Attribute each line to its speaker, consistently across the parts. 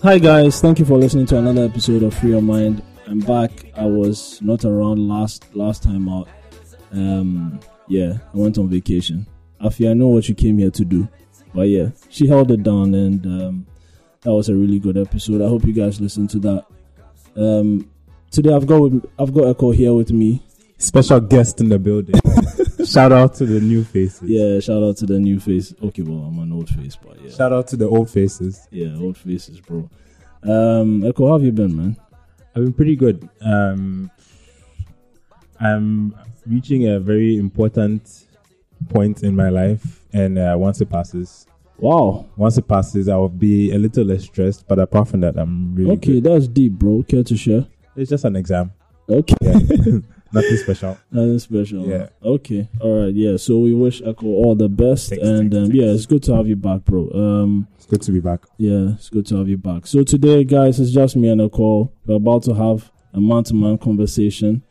Speaker 1: Hi guys, thank you for listening to another episode of Free Your Mind. I'm back. I was not around last last time out. Um, yeah, I went on vacation. Afi, I know what you came here to do, but yeah, she held it down, and um, that was a really good episode. I hope you guys listened to that. Um, today I've got I've got Echo here with me.
Speaker 2: Special guest in the building. Shout out to the new faces.
Speaker 1: Yeah, shout out to the new face. Okay, well I'm an old face, but yeah,
Speaker 2: Shout out to the old faces.
Speaker 1: yeah, old faces, bro. Um, Echo, how have you been, man?
Speaker 2: I've been pretty good. Um, I'm reaching a very important point in my life, and uh, once it passes,
Speaker 1: Wow.
Speaker 2: once it passes, I will be a little less stressed. But apart from that, I'm really
Speaker 1: Okay,
Speaker 2: good.
Speaker 1: that's deep, bro. Care to share?
Speaker 2: It's just an exam.
Speaker 1: Okay.
Speaker 2: Yeah, nothing special.
Speaker 1: Nothing special.
Speaker 2: Yeah.
Speaker 1: Okay. All right. Yeah. So we wish Echo all the best,
Speaker 2: Thanks,
Speaker 1: and
Speaker 2: thanks,
Speaker 1: um,
Speaker 2: thanks.
Speaker 1: yeah, it's good to have you back, bro. Um,
Speaker 2: It's good to be back.
Speaker 1: yeah, it's good to have you back. So today, guys, it's just me and Echo. We're about to have a man-to-man conversation.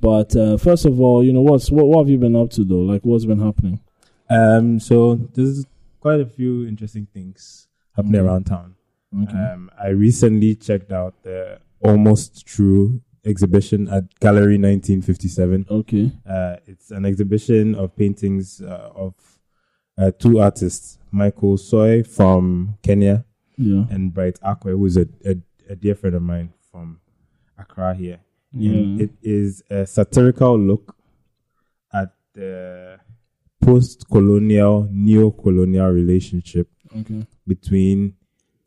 Speaker 1: But uh, first of all, you know what's what, what have you been up to though? Like, what's been happening?
Speaker 2: Um, so there's quite a few interesting things happening
Speaker 1: Mhm.
Speaker 2: around town.
Speaker 1: Okay.
Speaker 2: Um, I recently checked out the Almost True exhibition at Gallery 1957.
Speaker 1: okay.
Speaker 2: Uh, it's an exhibition of paintings uh, of uh, two artists, Michael Soi from Kenya
Speaker 1: Yeah.
Speaker 2: and Bright Ackwerh, who's a, a, a dear friend of mine from Accra here.
Speaker 1: Yeah.
Speaker 2: it is a satirical look at the post-colonial, neo-colonial relationship
Speaker 1: Okay.
Speaker 2: between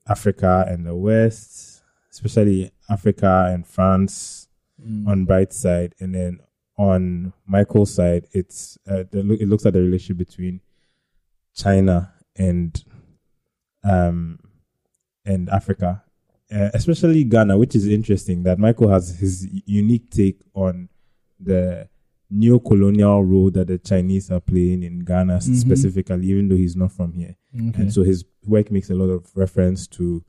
Speaker 2: Africa and the West, especially Africa and France
Speaker 1: Mm.
Speaker 2: on Bright's side, and then on Michael's side, it's uh, the, it looks at the relationship between China and um and Africa, uh, especially Ghana, which is interesting that Michael has his unique take on the neo-colonial role that the Chinese are playing in Ghana
Speaker 1: Mhm.
Speaker 2: specifically, even though he's not from here.
Speaker 1: Okay.
Speaker 2: And so his work makes a lot of reference to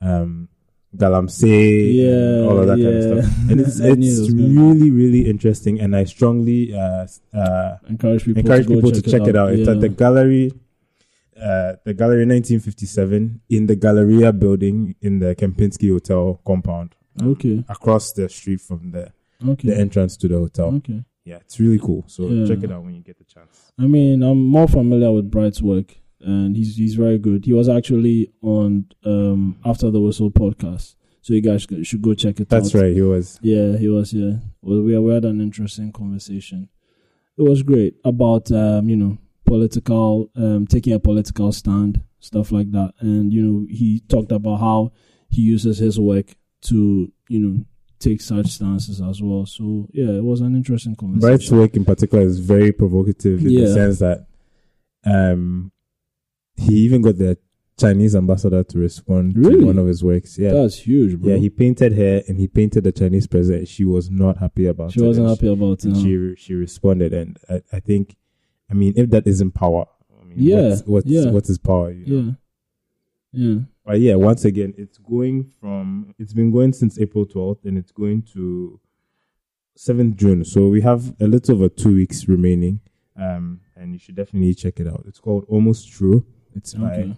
Speaker 2: um, Galamsey,
Speaker 1: Yeah,
Speaker 2: all of that kind of stuff. And it's,
Speaker 1: it
Speaker 2: it's really, really interesting. And I strongly uh, uh,
Speaker 1: encourage people
Speaker 2: encourage
Speaker 1: to
Speaker 2: people to check it out. It's
Speaker 1: Yeah.
Speaker 2: at the gallery, uh, the Gallery 1957 in the Galleria building in the Kempinski Hotel compound
Speaker 1: Okay.
Speaker 2: across the street from the,
Speaker 1: Okay.
Speaker 2: the entrance to the hotel.
Speaker 1: Okay.
Speaker 2: Yeah, it's really cool. So
Speaker 1: Yeah.
Speaker 2: check it out when you get the chance.
Speaker 1: I mean, I'm more familiar with Bright's work, and he's he's very good. He was actually on um After the Whistle podcast, so you guys should- go check it out.
Speaker 2: That's right. He was.
Speaker 1: Yeah, he was. Yeah, well, we we had an interesting conversation. It was great about um you know political um taking a political stand stuff like that, and you know he talked about how he uses his work to you know take such stances as well. So yeah, it was an interesting conversation.
Speaker 2: Bright's work in particular is very provocative in
Speaker 1: Yeah.
Speaker 2: the sense that um, he even got the Chinese ambassador to respond
Speaker 1: Really?
Speaker 2: to one of his works. Yeah,
Speaker 1: That's huge, bro.
Speaker 2: yeah. He painted her and he painted the Chinese president. She was not happy about
Speaker 1: She
Speaker 2: it.
Speaker 1: She
Speaker 2: wasn't
Speaker 1: happy about it.
Speaker 2: she she responded, and I, I think, I mean, if that isn't power, I mean,
Speaker 1: Yeah,
Speaker 2: what's what's,
Speaker 1: yeah.
Speaker 2: what is power? You know?
Speaker 1: yeah, yeah.
Speaker 2: But yeah, once again, it's going from it's been going since April twelfth, and it's going to seventh June. So we have a little over two weeks remaining, um, and you should definitely check it out. It's called Almost True. It's by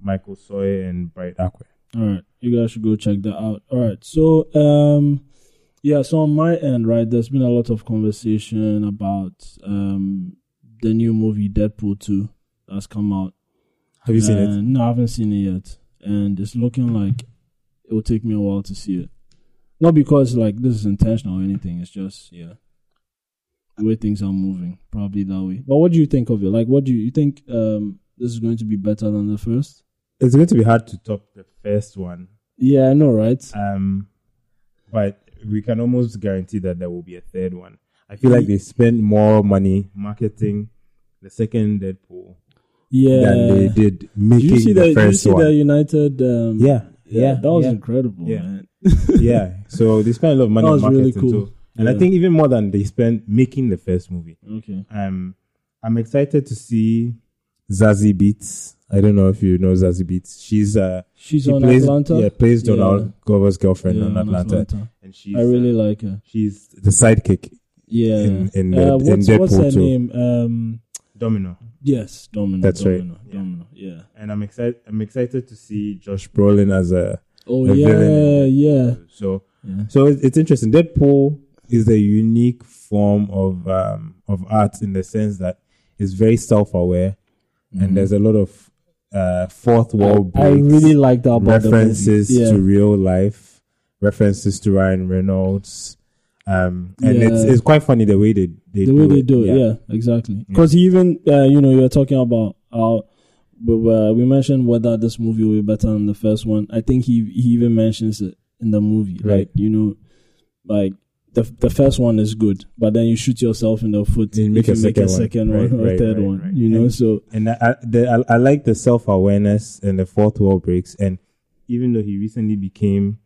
Speaker 2: Michael Soi and Bright Ackwerh.
Speaker 1: All right, you guys should go check that out. All right, so um, yeah, so on my end, right, there's been a lot of conversation about um the new movie Deadpool two that's come out.
Speaker 2: Have you seen it?
Speaker 1: No, I haven't seen it yet, and it's looking like it will take me a while to see it. Not because like this is intentional or anything. It's just yeah, the way things are moving, probably that way. But what do you think of it? Like, what do you, you think? Um, this is going to be better than the first?
Speaker 2: It's going to be hard to top the first one,
Speaker 1: Yeah, I know, right?
Speaker 2: um, but we can almost guarantee that there will be a third one. I feel like they spend more money marketing the second Deadpool
Speaker 1: Yeah.
Speaker 2: than they did making
Speaker 1: you see
Speaker 2: the
Speaker 1: the, did you see
Speaker 2: one.
Speaker 1: the United? Um,
Speaker 2: yeah,
Speaker 1: yeah, that was
Speaker 2: yeah.
Speaker 1: incredible,
Speaker 2: Yeah.
Speaker 1: man.
Speaker 2: yeah. So they spent a lot of money
Speaker 1: That
Speaker 2: on
Speaker 1: was
Speaker 2: marketing
Speaker 1: really cool.
Speaker 2: too. And I think even more than they spent making the first movie.
Speaker 1: Okay.
Speaker 2: Um, I'm excited to see Zazie Beetz. I don't know if you know Zazie Beetz. She's uh
Speaker 1: She's
Speaker 2: she
Speaker 1: on
Speaker 2: plays
Speaker 1: Atlanta.
Speaker 2: yeah plays
Speaker 1: Yeah.
Speaker 2: Donald Glover's girlfriend
Speaker 1: Yeah,
Speaker 2: on
Speaker 1: on
Speaker 2: Atlanta, and she's
Speaker 1: I really
Speaker 2: uh,
Speaker 1: like her.
Speaker 2: she's the sidekick
Speaker 1: Yeah.
Speaker 2: in in, the,
Speaker 1: uh,
Speaker 2: in
Speaker 1: what's,
Speaker 2: Deadpool
Speaker 1: what's her
Speaker 2: too.
Speaker 1: name? Um,
Speaker 2: Domino.
Speaker 1: yes, Domino.
Speaker 2: That's right.
Speaker 1: Domino,
Speaker 2: Yeah.
Speaker 1: Domino. Yeah.
Speaker 2: And I'm excited. I'm excited to see Josh Brolin as a
Speaker 1: Oh
Speaker 2: a
Speaker 1: yeah,
Speaker 2: villain.
Speaker 1: yeah,
Speaker 2: So
Speaker 1: yeah.
Speaker 2: so it's, it's interesting. Deadpool is a unique form of um, of art in the sense that it's very self aware, and there's a lot of uh, fourth wall
Speaker 1: Mm-hmm. I really like that about
Speaker 2: references.
Speaker 1: Yeah.
Speaker 2: to real life, references to Ryan Reynolds, um, and it's
Speaker 1: Yeah.
Speaker 2: it's quite funny the way they they
Speaker 1: the
Speaker 2: do
Speaker 1: way they
Speaker 2: it.
Speaker 1: do it. Yeah, exactly. Because he even, uh, you know, you're talking about how we, uh, we mentioned whether this movie will be better than the first one. I think he he even mentions it in the movie.
Speaker 2: Right.
Speaker 1: Like you know, like the the first one is good, but then you shoot yourself in the foot
Speaker 2: You
Speaker 1: if
Speaker 2: make
Speaker 1: you
Speaker 2: a
Speaker 1: make a
Speaker 2: second one.
Speaker 1: one
Speaker 2: Right,
Speaker 1: or a
Speaker 2: right,
Speaker 1: third
Speaker 2: right,
Speaker 1: one. You know,
Speaker 2: And-
Speaker 1: so
Speaker 2: And I I, the, I, I like the self awareness and the fourth wall breaks. And even though he recently became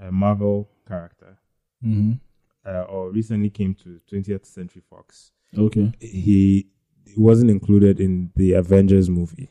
Speaker 2: a Marvel character,
Speaker 1: mhm.
Speaker 2: uh, or recently came to 20th Century Fox,
Speaker 1: okay,
Speaker 2: he wasn't included in the Avengers movie,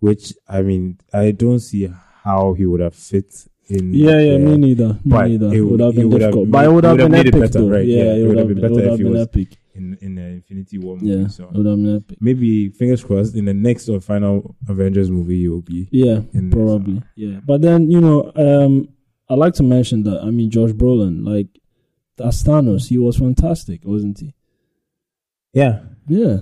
Speaker 2: which I mean, I don't see how he would have fit in.
Speaker 1: yeah, yeah, me neither, me
Speaker 2: But
Speaker 1: neither.
Speaker 2: it
Speaker 1: It
Speaker 2: would-
Speaker 1: have been difficult,
Speaker 2: made-
Speaker 1: but it would have been epic
Speaker 2: better,
Speaker 1: though.
Speaker 2: right?
Speaker 1: Yeah, it would have been,
Speaker 2: better
Speaker 1: it
Speaker 2: if
Speaker 1: been
Speaker 2: was-
Speaker 1: epic.
Speaker 2: in in the Infinity War movie.
Speaker 1: Yeah,
Speaker 2: So
Speaker 1: it would have been epic.
Speaker 2: maybe fingers crossed in the next or final Avengers movie he will be.
Speaker 1: Yeah,
Speaker 2: in there,
Speaker 1: probably. Yeah, but then you know, um, I like to mention that. I mean, Josh Brolin, like as Thanos, he was fantastic, wasn't he?
Speaker 2: Yeah,
Speaker 1: Yeah.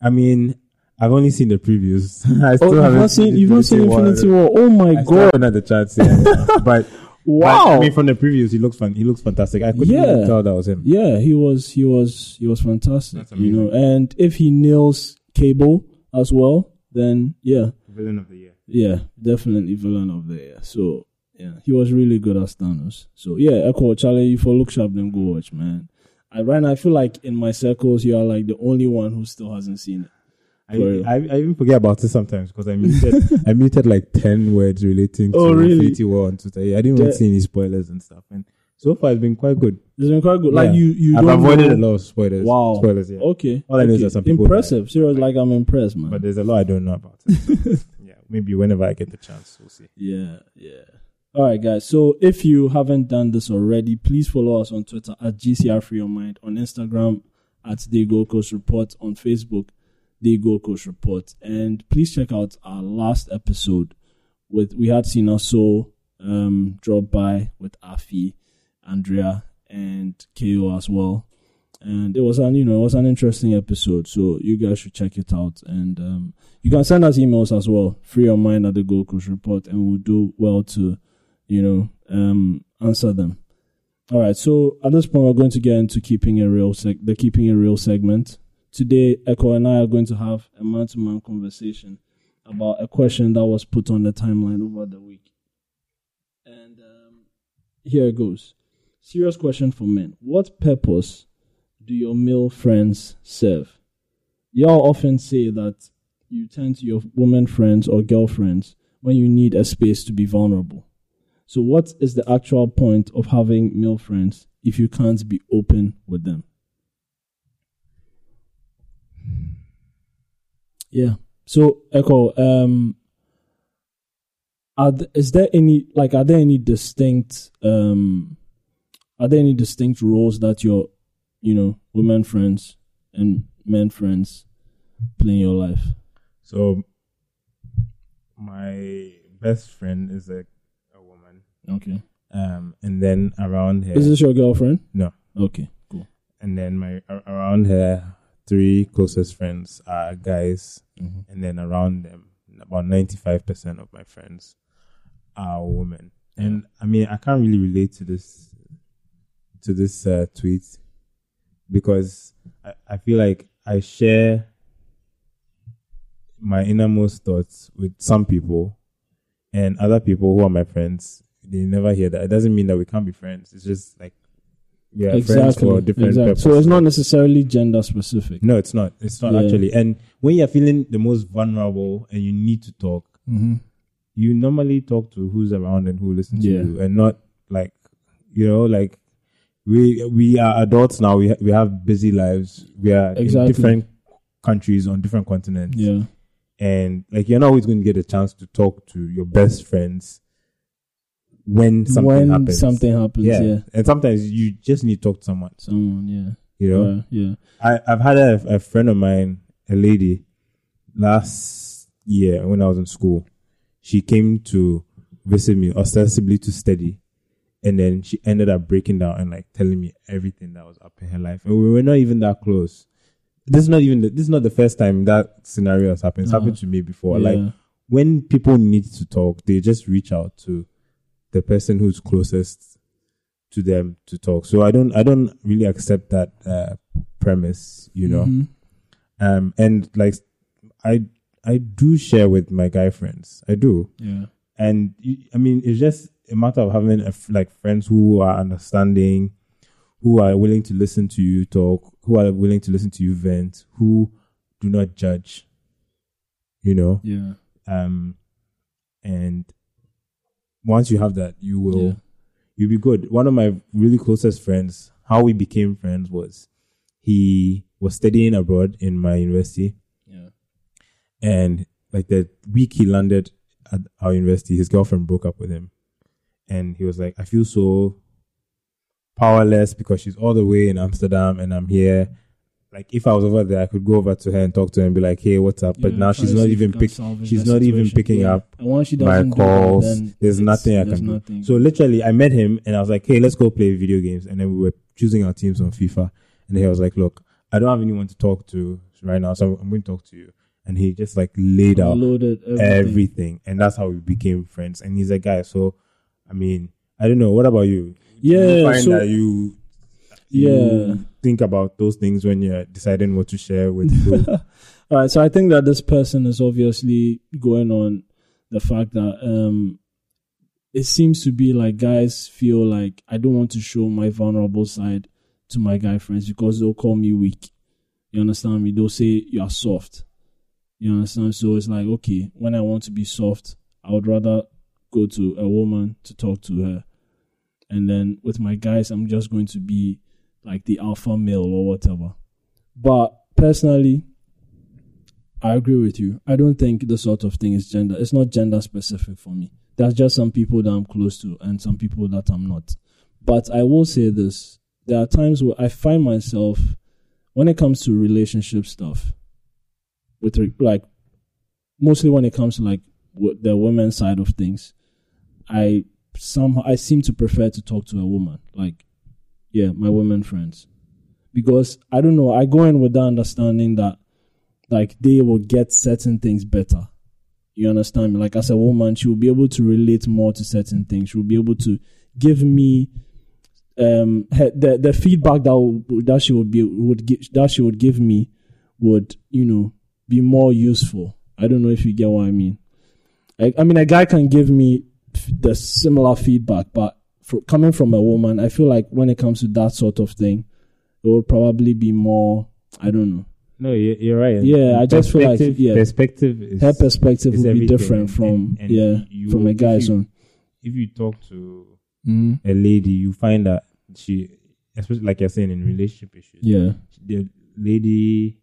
Speaker 2: I mean, I've only seen the previews. I
Speaker 1: Oh,
Speaker 2: still
Speaker 1: you've
Speaker 2: haven't
Speaker 1: not seen you've not seen Infinity
Speaker 2: War.
Speaker 1: War. Oh my
Speaker 2: I still
Speaker 1: god!
Speaker 2: haven't had the chance yet. but But,
Speaker 1: Wow.
Speaker 2: I mean, from the previews, he looks fun. He looks fantastic. I couldn't
Speaker 1: Yeah.
Speaker 2: even tell that was him.
Speaker 1: yeah, he was he was he was fantastic.
Speaker 2: That's
Speaker 1: You know, and if he nails Cable as well, then yeah,
Speaker 2: Villain of the year.
Speaker 1: yeah, definitely villain of the year. So yeah, he was really good as Thanos. So yeah, Echo Charlie, for look sharp, then go watch, man. I right now I feel like in my circles you are like the only one who still hasn't seen it.
Speaker 2: I, I, I even forget about it sometimes because I muted I muted like ten words relating oh, to
Speaker 1: Oh, really?
Speaker 2: Infinity War on Twitter. Yeah, I didn't even
Speaker 1: The-
Speaker 2: see any spoilers and stuff. And so far, it's been quite good.
Speaker 1: It's been quite good. Like
Speaker 2: Yeah.
Speaker 1: you, you
Speaker 2: I've
Speaker 1: don't
Speaker 2: avoided
Speaker 1: know-
Speaker 2: a lot of spoilers.
Speaker 1: Wow.
Speaker 2: Spoilers, yeah.
Speaker 1: Okay.
Speaker 2: All I know is
Speaker 1: okay.
Speaker 2: that some people
Speaker 1: impressive. Serious, like I'm impressed, man.
Speaker 2: But there's a lot I don't know about it. yeah, maybe whenever I get the chance, we'll see.
Speaker 1: Yeah, yeah. All right, guys. So if you haven't done this already, please follow us on Twitter at GCR Free Your Mind, on Instagram at The Gold Coast Report, on Facebook, The Gold Coast Report, and please check out our last episode with we had Sina So um drop by with Afi, Andrea, and KO as well. And it was an you know it was an interesting episode, so you guys should check it out. And um, you can send us emails as well, free your mind at the Gold Coast Report, and we'll do well to, you know, um, answer them. All right, so at this point, we're going to get into keeping a real seg- the keeping a real segment. Today, Echo and I are going to have a man-to-man conversation about a question that was put on the timeline over the week. And um, here it goes. Serious question for men: What purpose do your male friends serve? Y'all often say that you turn to your woman friends or girlfriends when you need a space to be vulnerable. So, what is the actual point of having male friends if you can't be open with them? Yeah. So, Echo, um, are th- is there any like are there any distinct um are there any distinct roles that your you know women friends and men friends play in your life?
Speaker 2: So, my best friend is a, a woman.
Speaker 1: Okay.
Speaker 2: Um, and then around her,
Speaker 1: Is this your girlfriend?
Speaker 2: No.
Speaker 1: Okay. Cool.
Speaker 2: and then my around her, three closest friends are guys,
Speaker 1: Mhm.
Speaker 2: and then around them, about ninety five percent of my friends are women. And I mean, I can't really relate to this to this uh, tweet because I, I feel like I share my innermost thoughts with some people, and other people who are my friends. They never hear that. It doesn't mean that we can't be friends. It's just like friends
Speaker 1: exactly.
Speaker 2: for different
Speaker 1: exactly.
Speaker 2: purposes.
Speaker 1: So it's not necessarily gender specific.
Speaker 2: No, it's not. It's not
Speaker 1: Yeah.
Speaker 2: actually. And when you're feeling the most vulnerable and you need to talk,
Speaker 1: Mm-hmm.
Speaker 2: you normally talk to who's around and who listens
Speaker 1: Yeah.
Speaker 2: to you, and not like you know, like we we are adults now. We ha- we have busy lives. We are
Speaker 1: Exactly.
Speaker 2: in different countries on different continents,
Speaker 1: Yeah.
Speaker 2: and like you're not always going to get a chance to talk to your best friends when something
Speaker 1: when
Speaker 2: happens.
Speaker 1: something happens,
Speaker 2: yeah.
Speaker 1: yeah.
Speaker 2: and sometimes you just need to talk to someone.
Speaker 1: Someone, yeah.
Speaker 2: You know,
Speaker 1: Yeah. yeah.
Speaker 2: I, I've had a, a friend of mine, a lady, last year when I was in school. She came to visit me ostensibly to study. And then she ended up breaking down and like telling me everything that was up in her life. And we were not even that close. This is not even the, this is not the first time that scenario has happened. It's
Speaker 1: Uh-huh.
Speaker 2: happened to me before.
Speaker 1: Yeah.
Speaker 2: Like when people need to talk, they just reach out to the person who's closest to them to talk. So I don't I don't really accept that uh, premise, you know.
Speaker 1: Mhm.
Speaker 2: Um and like I I do share with my guy friends. I do.
Speaker 1: Yeah.
Speaker 2: And I mean it's just a matter of having a f like friends who are understanding, who are willing to listen to you talk, who are willing to listen to you vent, who do not judge. You know?
Speaker 1: Yeah.
Speaker 2: um and once you have that you will
Speaker 1: Yeah.
Speaker 2: you'll be good one of my really closest friends how we became friends was he was studying abroad in my university
Speaker 1: Yeah.
Speaker 2: and like the week he landed at our university his girlfriend broke up with him and he was like i feel so powerless because she's all the way in amsterdam and i'm here like if i was over there i could go over to her and talk to her and be like hey what's up but
Speaker 1: Yeah,
Speaker 2: now she's not even pick she's not even picking
Speaker 1: Yeah.
Speaker 2: up
Speaker 1: And once she
Speaker 2: my
Speaker 1: doesn't that,
Speaker 2: calls.
Speaker 1: then
Speaker 2: There's nothing I
Speaker 1: there's
Speaker 2: can do. So literally, I met him and I was like, "Hey, let's go play video games." And then we were choosing our teams on FIFA, and he was like, "Look, I don't have anyone to talk to right now, so I'm going to talk to you." And he just like laid out
Speaker 1: everything.
Speaker 2: everything, and that's how we became friends. And he's a guy, so I mean, I don't know. What about you?
Speaker 1: Yeah,
Speaker 2: you find
Speaker 1: so-
Speaker 2: that you, you
Speaker 1: Yeah.
Speaker 2: Think about those things when you're deciding what to share with people.
Speaker 1: All right, so I think that this person is obviously going on the fact that um it seems to be like guys feel like I don't want to show my vulnerable side to my guy friends because they'll call me weak. You understand me? They'll say you are soft. You understand? So it's like, okay, when I want to be soft, I would rather go to a woman to talk to her. And then with my guys, I'm just going to be like the alpha male or whatever. But personally, I agree with you. I don't think the sort of thing is gender. It's not gender specific for me. There's just some people that I'm close to and some people that I'm not. But I will say this: there are times where I find myself, when it comes to relationship stuff, with like, mostly when it comes to like the women's side of things, I somehow I seem to prefer to talk to a woman. Like, yeah, my women friends, because I don't know. I go in with the understanding that like they will get certain things better. You understand me? Like as a woman, she will be able to relate more to certain things. She will be able to give me um her, the the feedback that that she would be would give that she would give me would you know be more useful. I don't know if you get what I mean. I, I mean, a guy can give me the similar feedback, but for, coming from a woman, I feel like when it comes to that sort of thing, it would probably be more. I don't know.
Speaker 2: no, you're, right.
Speaker 1: Yeah, I just feel like,
Speaker 2: Perspective-
Speaker 1: yeah.
Speaker 2: perspective is
Speaker 1: Her perspective would be different from
Speaker 2: and- and
Speaker 1: yeah
Speaker 2: you-
Speaker 1: from a guy's one.
Speaker 2: if you talk to
Speaker 1: hmm
Speaker 2: a lady, you find that she, especially like you're saying in relationship issues,
Speaker 1: Yeah,
Speaker 2: the lady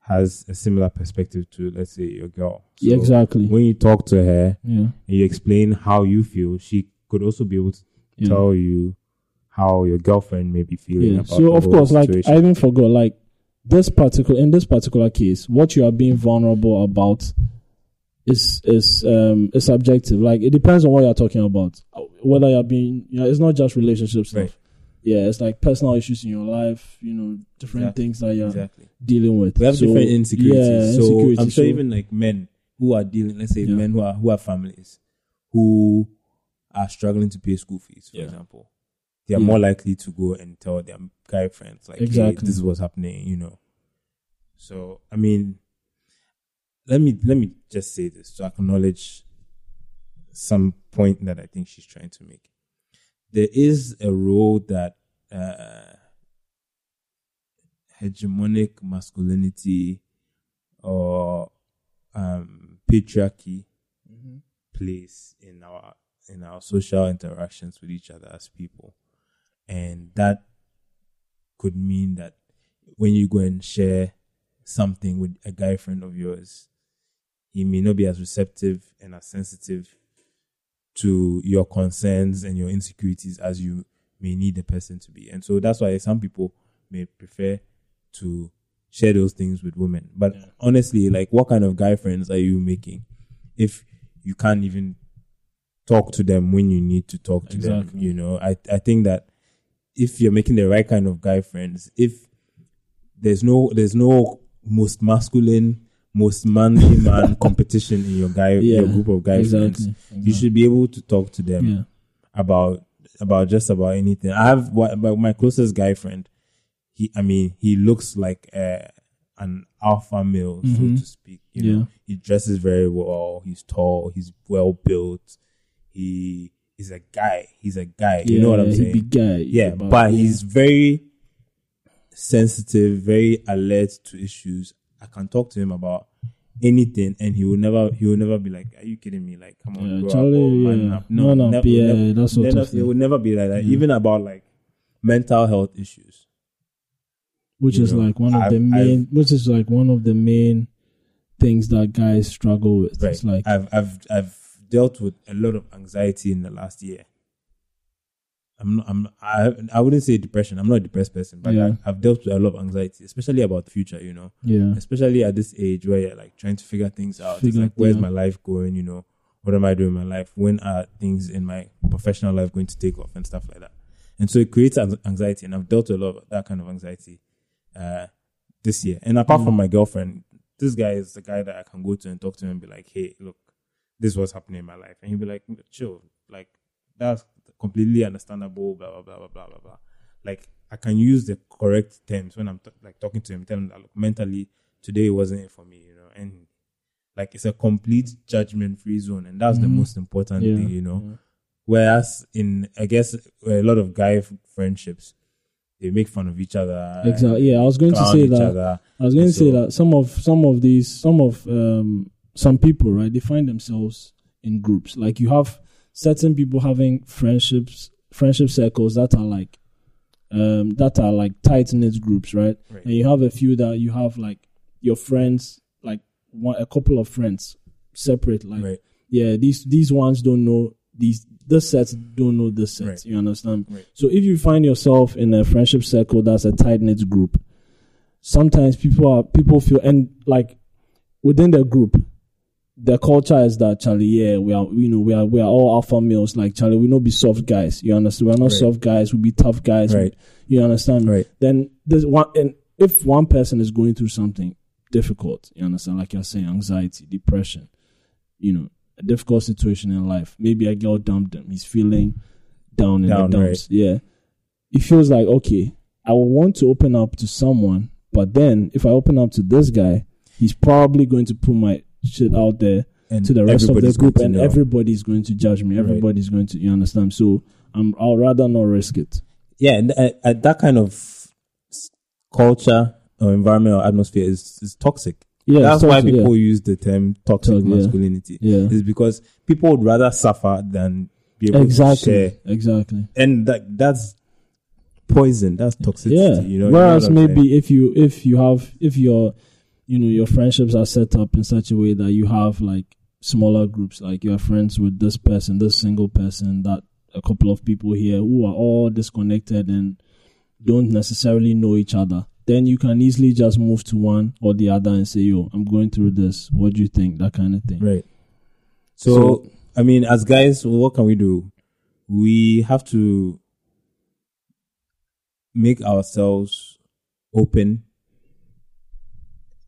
Speaker 2: has a similar perspective to, let's say, your girl. So
Speaker 1: yeah, exactly.
Speaker 2: When you talk to her
Speaker 1: Yeah,
Speaker 2: and you explain how you feel, she could also be able to
Speaker 1: yeah.
Speaker 2: tell you how your girlfriend may be feeling
Speaker 1: yeah.
Speaker 2: about
Speaker 1: So
Speaker 2: the
Speaker 1: of
Speaker 2: whole
Speaker 1: course, like. I even forgot, like this particular in this particular case, what you are being vulnerable about is is um is subjective. Like it depends on what you're talking about. Whether you're being, you know, it's not just relationship stuff.
Speaker 2: Right.
Speaker 1: Yeah, it's like personal issues in your life. You know, different
Speaker 2: Exactly.
Speaker 1: things that you're
Speaker 2: exactly.
Speaker 1: dealing with.
Speaker 2: We have
Speaker 1: So,
Speaker 2: different insecurities.
Speaker 1: Yeah,
Speaker 2: so
Speaker 1: insecurities.
Speaker 2: I'm sure
Speaker 1: So-
Speaker 2: even like men who are dealing, let's say
Speaker 1: Yeah.
Speaker 2: men who are who have families who are struggling to pay school fees, for
Speaker 1: Yeah.
Speaker 2: example, they are
Speaker 1: Yeah.
Speaker 2: more likely to go and tell their guy friends like,
Speaker 1: Exactly.
Speaker 2: "Hey, this is what's happening," you know. So I mean, let me let me just say this to acknowledge some point that I think she's trying to make. There is a role that uh, hegemonic masculinity or um, patriarchy plays in our in our social interactions with each other as people, and that could mean that when you go and share something with a guy friend of yours, he may not be as receptive and as sensitive to your concerns and your insecurities as you may need the person to be. And so that's why some people may prefer to share those things with women. But
Speaker 1: Yeah.
Speaker 2: honestly, like what kind of guy friends are you making if you can't even talk to them when you need to talk to them. You know, I I think that if you're making the right kind of guy friends, if there's no there's no most masculine, most manly man competition in your guy
Speaker 1: Yeah,
Speaker 2: your group of guy friends,
Speaker 1: exactly.
Speaker 2: you should be able to talk to them
Speaker 1: Yeah.
Speaker 2: about about just about anything. I have what about my closest guy friend. He, I mean, he looks like uh, an alpha male,
Speaker 1: Mhm.
Speaker 2: so to speak. You know, he dresses very well. He's tall. He's well built. He is a guy. He's a guy. you know what I'm
Speaker 1: he
Speaker 2: saying?
Speaker 1: Big guy.
Speaker 2: yeah, but he's very sensitive, very alert to issues. I can talk to him about anything, and he will never, he will never be like, "Are you kidding me?" Like, come on,
Speaker 1: Yeah,
Speaker 2: oh, up
Speaker 1: Charlie,
Speaker 2: man
Speaker 1: yeah.
Speaker 2: up.
Speaker 1: No, no,
Speaker 2: never-
Speaker 1: yeah,
Speaker 2: never-
Speaker 1: that sort
Speaker 2: never-
Speaker 1: of
Speaker 2: It would never be like that.
Speaker 1: Yeah.
Speaker 2: Even about like mental health issues.
Speaker 1: which
Speaker 2: you
Speaker 1: is
Speaker 2: know,
Speaker 1: like one of
Speaker 2: I've-
Speaker 1: the main, which is like one of the main things that guys struggle with.
Speaker 2: Right.
Speaker 1: It's like
Speaker 2: I've I've I've dealt with a lot of anxiety in the last year. I'm not, I'm I I wouldn't say depression. I'm not a depressed person, but
Speaker 1: Yeah.
Speaker 2: I, I've dealt with a lot of anxiety, especially about the future. You know,
Speaker 1: yeah,
Speaker 2: especially at this age where you're like trying to figure things out. It's like, where's my life going? You know, what am I doing in my life? When are things in my professional life going to take off and stuff like that? And so it creates anxiety, and I've dealt with a lot of that kind of anxiety uh, this year. And apart
Speaker 1: Mm.
Speaker 2: from my girlfriend, this guy is the guy that I can go to and talk to him and be like, "Hey, look, this is what's happening in my life," and he'd be like, "Chill, like that's completely understandable." Blah blah blah blah blah blah blah. Like I can use the correct terms when I'm t- like talking to him, tell him that look, mentally today it wasn't it for me, you know, and like it's a complete judgment free zone, and that's the
Speaker 1: Mhm.
Speaker 2: most important
Speaker 1: Yeah.
Speaker 2: thing, you know.
Speaker 1: Yeah.
Speaker 2: Whereas in I guess a lot of guy f- friendships, they make fun of each other.
Speaker 1: exactly. Yeah, I was going to say that.
Speaker 2: other.
Speaker 1: I was going to say that some of some of these some of um some people right they find themselves in groups like you have certain people having friendships friendship circles that are like um that are like tight knit groups right
Speaker 2: Right.
Speaker 1: and you have a few that you have like your friends like one a couple of friends separate like
Speaker 2: Right.
Speaker 1: yeah these these ones don't know these this set don't know this set
Speaker 2: Right.
Speaker 1: you understand so if you find yourself in a friendship circle that's a tight knit group sometimes people are people feel and like within the group the culture is that Charlie, yeah, we are, you know, we are, we are all alpha males. Like Charlie, we not be soft guys. You understand? We're not
Speaker 2: Right.
Speaker 1: soft guys. We be tough guys.
Speaker 2: Right.
Speaker 1: You understand?
Speaker 2: Right.
Speaker 1: Then there's one, and if one person is going through something difficult, you understand? Like you're saying, anxiety, depression, you know, a difficult situation in life. Maybe a girl dumped him. He's feeling down in
Speaker 2: Down,
Speaker 1: the dumps. Yeah. It feels like okay, I will want to open up to someone, but then if I open up to this guy, he's probably going to put my shit out there
Speaker 2: And
Speaker 1: to the rest of the group, and
Speaker 2: know.
Speaker 1: everybody's going to judge me.
Speaker 2: Right.
Speaker 1: Everybody's going to, you understand? So I'm, I'll rather not risk it.
Speaker 2: yeah, and uh, uh, that kind of culture or environment or atmosphere is, is toxic.
Speaker 1: Yeah,
Speaker 2: That's
Speaker 1: it's
Speaker 2: why
Speaker 1: toxic,
Speaker 2: people use the term toxic
Speaker 1: Toxic,
Speaker 2: masculinity.
Speaker 1: Yeah, yeah.
Speaker 2: Is because people would rather suffer than be able to
Speaker 1: exactly,
Speaker 2: share,
Speaker 1: exactly.
Speaker 2: and that that's poison. That's toxicity.
Speaker 1: Yeah.
Speaker 2: You know.
Speaker 1: Whereas
Speaker 2: you know
Speaker 1: maybe if you if you have if your you know your friendships are set up in such a way that you have like smaller groups, like you are friends with this person, this single person, that a couple of people here who are all disconnected and don't necessarily know each other. Then you can easily just move to one or the other and say, "Yo, I'm going through this. What do you think?" That kind of thing.
Speaker 2: Right. So,
Speaker 1: So-
Speaker 2: I mean, as guys, what can we do? We have to make ourselves open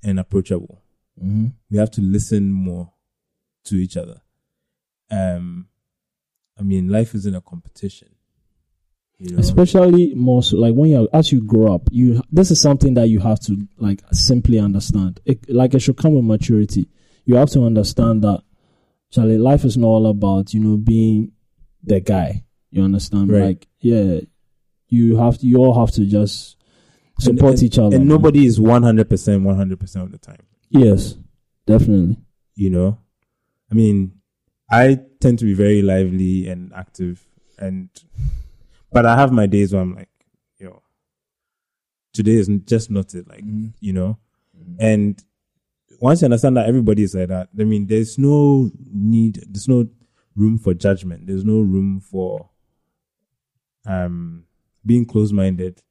Speaker 2: and approachable.
Speaker 1: hmm
Speaker 2: We have to listen more to each other. Um, I mean, life isn't a competition. You know?
Speaker 1: especially more so like when you as you grow up you this is something that you have to like simply understand it, like it should come with maturity you have to understand that Charlie, life is not all about you know being the guy you understand
Speaker 2: Right.
Speaker 1: like yeah you have to you all have to just support
Speaker 2: and-
Speaker 1: each other
Speaker 2: and nobody is 100% 100% of the time.
Speaker 1: yes definitely.
Speaker 2: You know? I mean i tend to be very lively and active and but i have my days where i'm like yo today is just not it like you know? And once you understand that everybody is like that i mean there's no need there's no room for judgment. There's no room for um being close-minded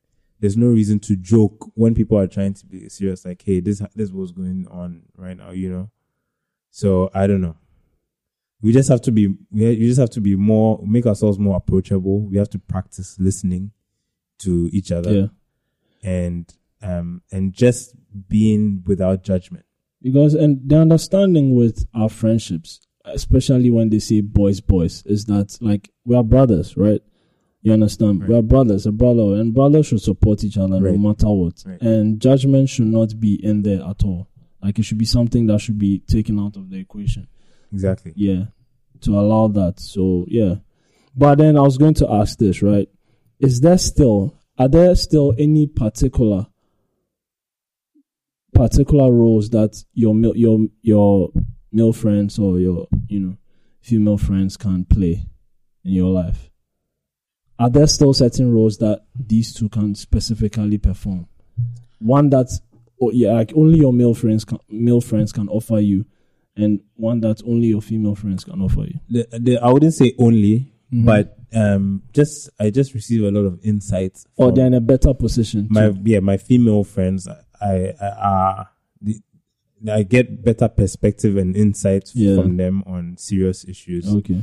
Speaker 2: there's no reason to joke when people are trying to be serious like hey this this what's going on right now you know so i don't know we just have to be we you just have to be more make ourselves more approachable. We have to practice listening to each other
Speaker 1: Yeah.
Speaker 2: and um and just being without judgment.
Speaker 1: Because and the understanding with our friendships, especially when they say boys, boys, is that like we are brothers, right? You understand? We are brothers, a brother, and brothers should support each other
Speaker 2: Right.
Speaker 1: no matter what.
Speaker 2: Right.
Speaker 1: And judgment should not be in there at all. Like it should be something that should be taken out of the equation.
Speaker 2: Exactly.
Speaker 1: Yeah. To allow that. So yeah. But then I was going to ask this, right? Is there still are there still any particular particular roles that your your your male friends or your you know female friends can play in your life? Are there still certain roles that these two can specifically perform? One that oh, yeah, like only your male friends can, male friends can offer you, and one that only your female friends can offer you.
Speaker 2: The, the, I wouldn't say only,
Speaker 1: Mhm.
Speaker 2: but um just I just receive a lot of insights.
Speaker 1: Or they're in a better position.
Speaker 2: my
Speaker 1: to,
Speaker 2: yeah my female friends I I are I get better perspective and insights
Speaker 1: Yeah.
Speaker 2: from them on serious issues.
Speaker 1: okay.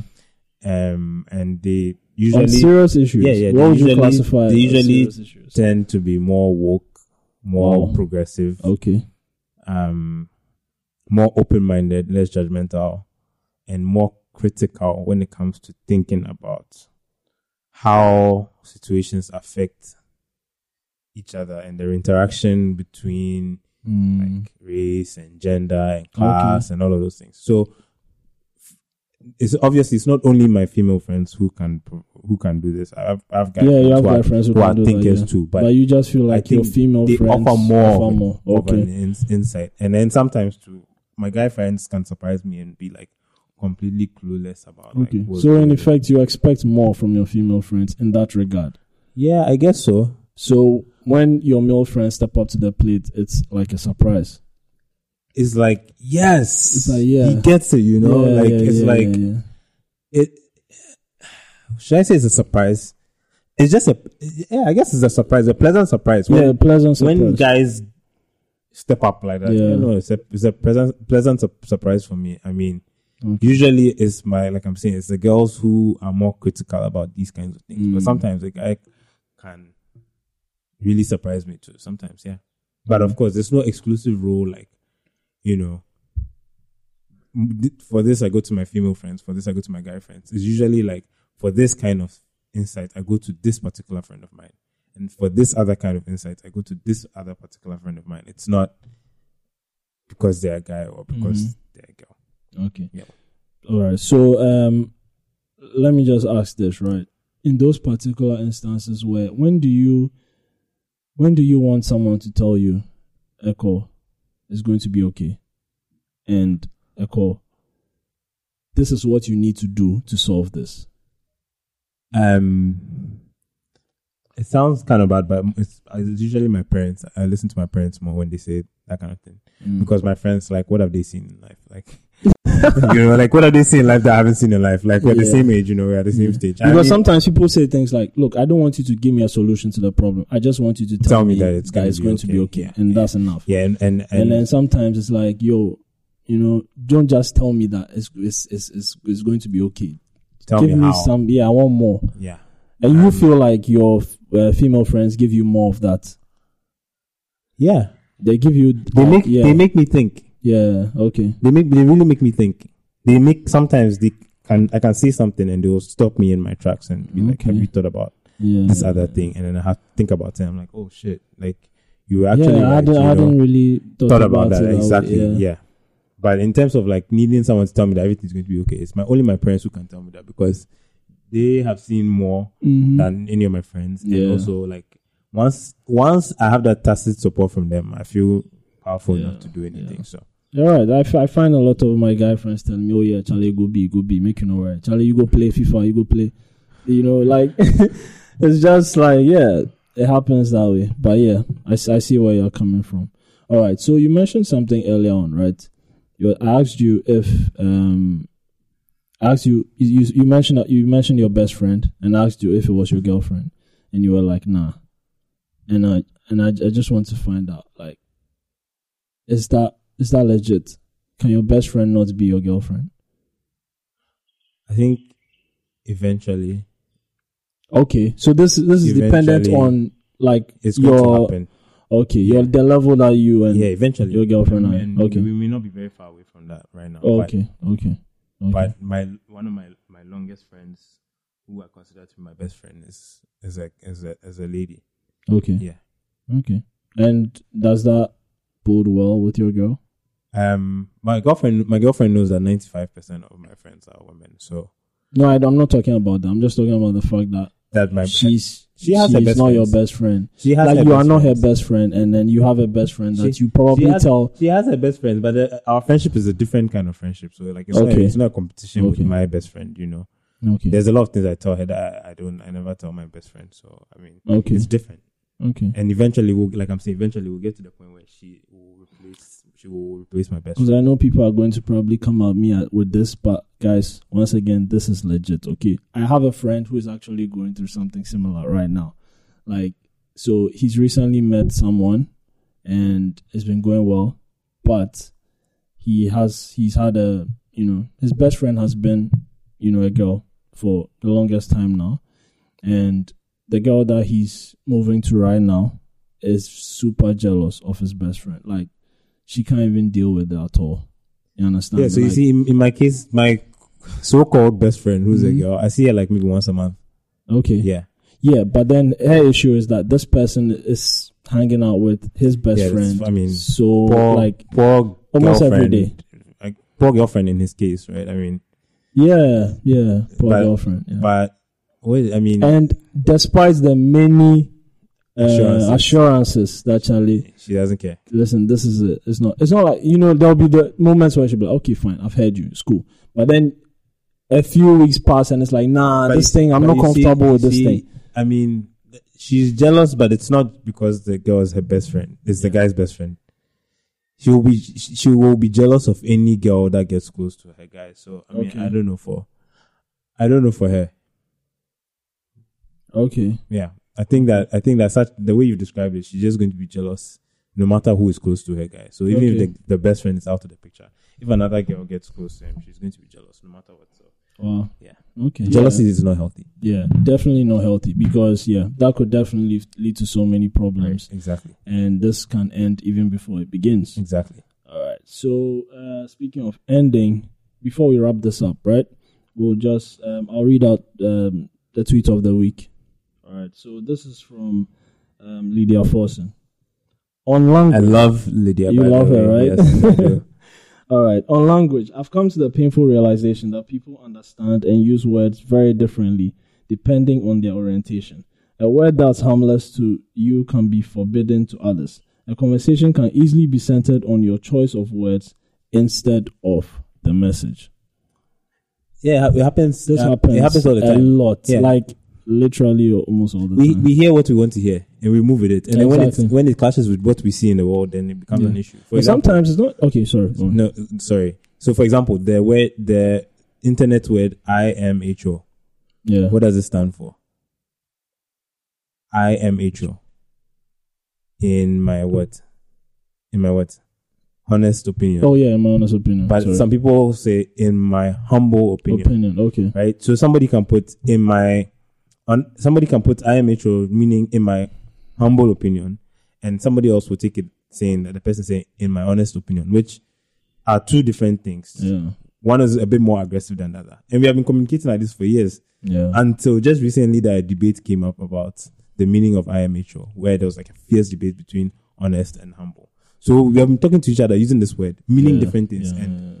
Speaker 2: Um and they
Speaker 1: On
Speaker 2: usually
Speaker 1: serious issues.
Speaker 2: Yeah, yeah,
Speaker 1: What
Speaker 2: they
Speaker 1: would you
Speaker 2: usually-
Speaker 1: classify?
Speaker 2: they usually- tend to be more woke, more
Speaker 1: Wow.
Speaker 2: progressive,
Speaker 1: Okay.
Speaker 2: um, more open minded, less judgmental, and more critical when it comes to thinking about how situations affect each other and their interaction between
Speaker 1: Mm.
Speaker 2: like race and gender and class and all of those things. So it's obviously it's not only my female friends who can who can do this. I've I've guy
Speaker 1: yeah, you have
Speaker 2: who
Speaker 1: guy friends who,
Speaker 2: who
Speaker 1: can
Speaker 2: are
Speaker 1: do
Speaker 2: thinkers
Speaker 1: that, yeah.
Speaker 2: too,
Speaker 1: But,
Speaker 2: but
Speaker 1: you just feel like your female
Speaker 2: they
Speaker 1: friends
Speaker 2: offer more
Speaker 1: offer
Speaker 2: of,
Speaker 1: more.
Speaker 2: of
Speaker 1: Okay.
Speaker 2: an ins- insight. And then sometimes too, my guy friends can surprise me and be like completely clueless about
Speaker 1: Okay. So in effect, you expect more from your female friends in that regard.
Speaker 2: yeah, I guess so.
Speaker 1: So when your male friends step up to the plate, it's like a surprise.
Speaker 2: It's like yes,
Speaker 1: It's like, yeah.
Speaker 2: he gets it. You know,
Speaker 1: Yeah,
Speaker 2: like
Speaker 1: yeah,
Speaker 2: it's like it. Should I say it's a surprise? It's just a yeah. I guess it's a surprise, a pleasant surprise. When,
Speaker 1: yeah, pleasant surprise.
Speaker 2: when guys step up like that,
Speaker 1: Yeah.
Speaker 2: you know, it's a it's a pleasant pleasant su- surprise for me. I mean,
Speaker 1: Okay.
Speaker 2: usually it's my like I'm saying, it's the girls who are more critical about these kinds of things. But
Speaker 1: Mm.
Speaker 2: sometimes the guy can really surprise me too. Sometimes, yeah. But of course, there's no exclusive role like, you know. For this, I go to my female friends. For this, I go to my guy friends. It's usually like for this kind of insight, I go to this particular friend of mine, and for this other kind of insight, I go to this other particular friend of mine. It's not because they're a guy or because
Speaker 1: Mhm.
Speaker 2: they're a girl.
Speaker 1: Okay.
Speaker 2: Yeah.
Speaker 1: All right. So um let me just ask this, right? In those particular instances where when do you when do you want someone to tell you, Echo, it's going to be okay? And a call. this is what you need to do to solve this.
Speaker 2: Um, it sounds kind of bad, but it's, it's usually my parents. I listen to my parents more when they say that kind of thing
Speaker 1: Mm.
Speaker 2: because my friends like, what have they seen in life? Like, you know, like what are they seen in life that I haven't seen in life? Like we're the same age, you know, we're at the same
Speaker 1: Yeah.
Speaker 2: stage. I
Speaker 1: Because
Speaker 2: mean,
Speaker 1: sometimes people say things like, "Look, I don't want you to give me a solution to the problem. I just want you to tell,
Speaker 2: Tell me that it's gonna be
Speaker 1: going to be
Speaker 2: okay."
Speaker 1: okay,
Speaker 2: Yeah,
Speaker 1: and
Speaker 2: yeah.
Speaker 1: that's enough."
Speaker 2: yeah, and and and,
Speaker 1: and then sometimes it's like, yo, you know, don't just tell me that it's it's it's, it's, it's going to be okay.
Speaker 2: tell
Speaker 1: give
Speaker 2: me
Speaker 1: me,
Speaker 2: how.
Speaker 1: some, yeah, I want more.
Speaker 2: yeah,
Speaker 1: And you
Speaker 2: Um,
Speaker 1: feel like your uh, female friends give you more of that.
Speaker 2: yeah.
Speaker 1: They give you,
Speaker 2: They make
Speaker 1: yeah,
Speaker 2: they make me think.
Speaker 1: Yeah, okay,
Speaker 2: They make they really make me think. They make sometimes they can I can say something and they will stop me in my tracks and be like, "Have you thought about
Speaker 1: yeah.
Speaker 2: this other thing?" And then I have to think about it. I'm like, "Oh shit!" Like you actually
Speaker 1: yeah, I,
Speaker 2: right,
Speaker 1: didn't,
Speaker 2: you
Speaker 1: I
Speaker 2: know?
Speaker 1: hadn't really thought,
Speaker 2: thought about that
Speaker 1: it way,
Speaker 2: exactly. Yeah. But in terms of like needing someone to tell me that everything's going to be okay, it's my only my parents who can tell me that because they have seen more
Speaker 1: Mhm.
Speaker 2: than any of my friends. And
Speaker 1: Yeah.
Speaker 2: also like once once I have that tacit support from them, I feel powerful
Speaker 1: Yeah,
Speaker 2: enough to do anything.
Speaker 1: yeah.
Speaker 2: So
Speaker 1: You're right. I, f- I find a lot of my guy friends telling me, "Oh yeah, Charlie, go be, go be, make you know right. Charlie, you go play FIFA, you go play." You know, like it's just like yeah, it happens that way. But yeah, I, I see where you're coming from. All right. So you mentioned something earlier on, right? You asked you if um, asked you you you mentioned you mentioned your best friend and asked you if it was your girlfriend, and you were like, nah. And I and I, I just want to find out like, is that is that legit? Can your best friend not be your girlfriend?
Speaker 2: I think eventually
Speaker 1: Okay, so this this is dependent on like
Speaker 2: it's going to
Speaker 1: your
Speaker 2: happen.
Speaker 1: okay, your the level that you and
Speaker 2: yeah, eventually.
Speaker 1: your girlfriend are.
Speaker 2: And
Speaker 1: Okay.
Speaker 2: we may not be very far away from that right now.
Speaker 1: Oh,
Speaker 2: but-
Speaker 1: okay, okay, okay.
Speaker 2: But my one of my my longest friends, who I consider to be my best friend, is is a is a is a lady.
Speaker 1: okay,
Speaker 2: Yeah.
Speaker 1: okay. And does that bode well with your girl?
Speaker 2: Um, my girlfriend my girlfriend knows that ninety five percent of my friends are women. So
Speaker 1: No, I, I'm not talking about that. I'm just talking about the fact that
Speaker 2: that my
Speaker 1: she's
Speaker 2: she has
Speaker 1: she's not your best friend.
Speaker 2: she has
Speaker 1: Like you are not
Speaker 2: friends.
Speaker 1: her best friend, and then you have a best friend that
Speaker 2: She-
Speaker 1: you probably
Speaker 2: she has-
Speaker 1: tell.
Speaker 2: She has her best friend, but uh, our friendship is a different kind of friendship. So like it's not
Speaker 1: Okay.
Speaker 2: it's not a competition
Speaker 1: Okay.
Speaker 2: with my best friend. You know,
Speaker 1: Okay,
Speaker 2: there's a lot of things I tell her that I, I don't I never tell my best friend. So I mean,
Speaker 1: okay,
Speaker 2: it's different.
Speaker 1: okay.
Speaker 2: And eventually, we'll like I'm saying, eventually we'll get to the point where she will replace she will replace my best
Speaker 1: Because. I know people are going to probably come at me at, with this, but guys, once again, this is legit. Okay, I have a friend who is actually going through something similar right now. Like, so he's recently met someone, and it's been going well, but he has he's had a you know his best friend has been you know a girl for the longest time now, and the girl that he's moving to right now is super jealous of his best friend. Like she can't even deal with it at all. You understand?
Speaker 2: Yeah. So you see, in, in my case, my so-called best friend, who's
Speaker 1: Mhm.
Speaker 2: a girl, I see her like maybe once a month.
Speaker 1: okay,
Speaker 2: Yeah.
Speaker 1: yeah, but then her issue is that this person is hanging out with his best
Speaker 2: Yeah,
Speaker 1: friend.
Speaker 2: I mean,
Speaker 1: so
Speaker 2: Poor,
Speaker 1: like
Speaker 2: poor
Speaker 1: almost every
Speaker 2: girlfriend. Like poor girlfriend in his case, right? I mean,
Speaker 1: yeah, yeah, poor
Speaker 2: But-
Speaker 1: girlfriend. Yeah.
Speaker 2: but wait, I mean,
Speaker 1: and despite the many uh,
Speaker 2: Assurances.
Speaker 1: assurances. that Charlie,
Speaker 2: she doesn't care.
Speaker 1: listen, this is it. It's not. It's not like you know. There'll be the moments where she'll be like, "Okay, fine, I've heard you. It's cool." But then a few weeks pass, and it's like, "Nah,
Speaker 2: But
Speaker 1: this thing. I'm not
Speaker 2: you see-
Speaker 1: comfortable with this
Speaker 2: see,
Speaker 1: thing."
Speaker 2: I mean, she's jealous, but it's not because the girl is her best friend. It's the guy's best friend. She will be she will be jealous of any girl that gets close to her guy. So I mean,
Speaker 1: Okay.
Speaker 2: I don't know for, I don't know for her.
Speaker 1: Okay.
Speaker 2: Yeah, I think that I think that such the way you described it, she's just going to be jealous no matter who is close to her guy. So even
Speaker 1: Okay.
Speaker 2: if the, the best friend is out of the picture, if another girl gets close to him, she's going to be jealous no matter what. So
Speaker 1: Wow.
Speaker 2: Yeah.
Speaker 1: Okay.
Speaker 2: jealousy is not healthy.
Speaker 1: Yeah. yeah, definitely not healthy because yeah, that could definitely lead, lead to so many problems,
Speaker 2: Exactly.
Speaker 1: and this can end even before it begins.
Speaker 2: Exactly.
Speaker 1: All right. So uh, speaking of ending, before we wrap this up, right? We'll just um, I'll read out um, the tweet of the week. All right. So this is from um, Lydia Forson. On language.
Speaker 2: I love Lydia.
Speaker 1: You love her, right?
Speaker 2: Yes.
Speaker 1: All right. On language, I've come to the painful realization that people understand and use words very differently depending on their orientation. A word that's harmless to you can be forbidden to others. A conversation can easily be centered on your choice of words instead of the message.
Speaker 2: Yeah, it happens.
Speaker 1: This
Speaker 2: uh,
Speaker 1: happens,
Speaker 2: It happens all the
Speaker 1: a lot.
Speaker 2: Yeah.
Speaker 1: Like literally almost all the
Speaker 2: We
Speaker 1: time.
Speaker 2: we hear what we want to hear and we move with it, and then when it when it clashes with what we see in the world, then it becomes
Speaker 1: Yeah.
Speaker 2: an issue. For
Speaker 1: but
Speaker 2: example,
Speaker 1: sometimes it's not okay, sorry.
Speaker 2: no, sorry. So, for example, the word the internet word IMHO.
Speaker 1: Yeah.
Speaker 2: What does it stand for? IMHO. In my what? In my what? Honest opinion.
Speaker 1: Oh yeah, in my honest opinion.
Speaker 2: but
Speaker 1: sorry.
Speaker 2: some people say in my humble opinion.
Speaker 1: opinion. Okay.
Speaker 2: right? So somebody can put in my, on somebody can put IMHO meaning in my humble opinion, and somebody else will take it saying that the person saying in my honest opinion, which are two different things.
Speaker 1: Yeah.
Speaker 2: One is a bit more aggressive than the other, and we have been communicating like this for years
Speaker 1: Yeah.
Speaker 2: until just recently that a debate came up about the meaning of IMHO, where there was like a fierce debate between honest and humble. So we have been talking to each other using this word, meaning
Speaker 1: Yeah,
Speaker 2: different things,
Speaker 1: yeah,
Speaker 2: and.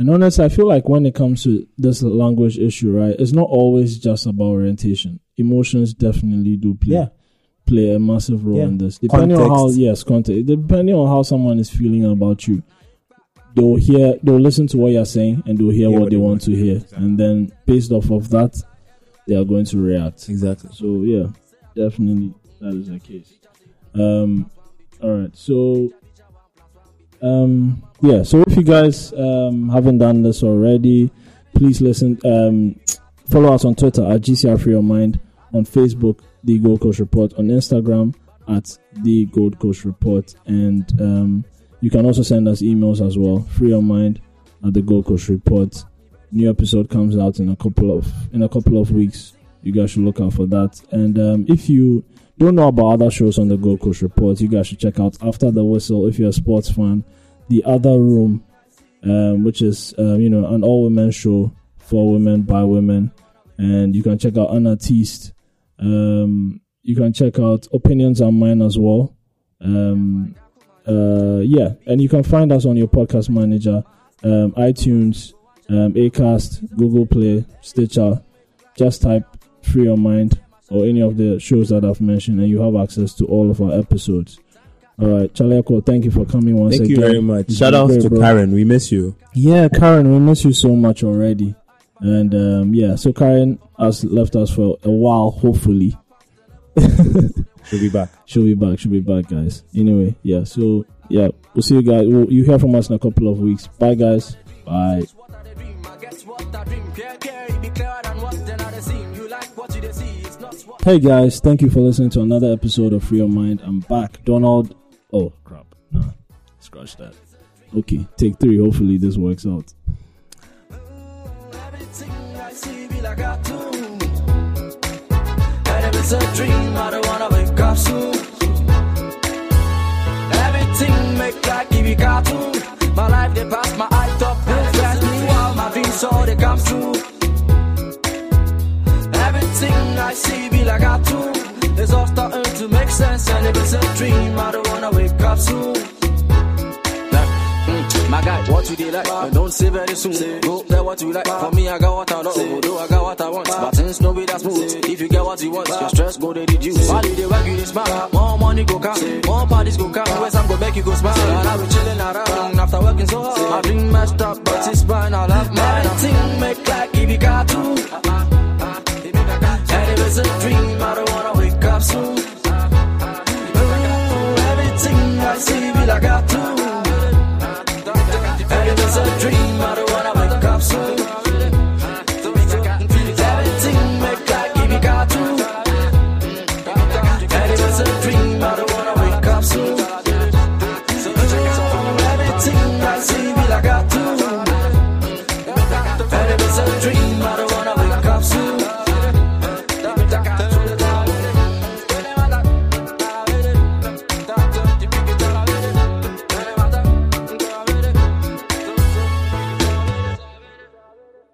Speaker 1: And honestly, I feel like when it comes to this language issue, right, it's not always just about orientation. Emotions definitely do play
Speaker 2: yeah,
Speaker 1: play a massive role
Speaker 2: Yeah.
Speaker 1: in this. Depending on how yes, context. Depending on how someone is feeling about you, they'll hear, they'll listen to what you're saying, and they'll hear what, they want to hear,
Speaker 2: Exactly.
Speaker 1: and then based off of that, they are going to react.
Speaker 2: exactly.
Speaker 1: So yeah, definitely that is the case. Um, all right, so um, yeah, so if you guys um haven't done this already, please listen. Um, follow us on Twitter at GCR Free Your Mind, on Facebook the Gold Coast Report, on Instagram at the Gold Coast Report, and um, you can also send us emails as well. Free Your Mind at the Gold Coast Report new episode comes out in a couple of in a couple of weeks. You guys should look out for that. And um, if you don't know about other shows on the Gold Coast Report, you guys should check out After the Whistle if you're a sports fan. The Other Room, um, which is uh, you know an all women show for women by women, and you can check out Unartiste. Um, you can check out Opinions on Mine as well. Um, uh, yeah, and you can find us on your podcast manager, um, iTunes, um, Acast, Google Play, Stitcher. Just type Free Your Mind or any of the shows that I've mentioned, and you have access to all of our episodes. All right, Chaleko, thank you for coming once
Speaker 2: Thank
Speaker 1: again.
Speaker 2: Thank you very much.
Speaker 1: It's
Speaker 2: Shout out
Speaker 1: great,
Speaker 2: to
Speaker 1: bro.
Speaker 2: Karen. We miss you.
Speaker 1: Yeah, Karen, we miss you so much already. And um, yeah, so Karen has left us for a while, hopefully.
Speaker 2: She'll be back.
Speaker 1: She'll be back. She'll be back, guys. Anyway, yeah. So yeah, we'll see you guys. We'll, you hear from us in a couple of weeks. Bye, guys. Bye. Hey guys, thank you for listening to another episode of Free Your Mind. I'm back. Donald. Oh crap. Nah, scratch that. Okay, take three. Hopefully this works out.
Speaker 3: It's a dream, I don't wanna wake up soon. Everything make like it be cartoon. My life they pass my eye top, fast me while my dreams all they come true. Everything I see be like I do. It's all starting to make sense, and if it's a dream, I don't wanna wake up soon. Mm, my guy, what you dey like? I don't say very soon. Say, Go tell what you like. For me, I got what I love. Although I got what I want, but things no be that smooth. If you get what you want, your stress go to reduce. While you they work, you dey smile. More money go come, more parties go come. Where some go make you go smile. And I be chilling around after working so hard. I drink messed up, but it's fine. I love my Everything make like if you got to. It's a dream. I don't wanna wake up soon. Ooh, everything I see, feel I got to.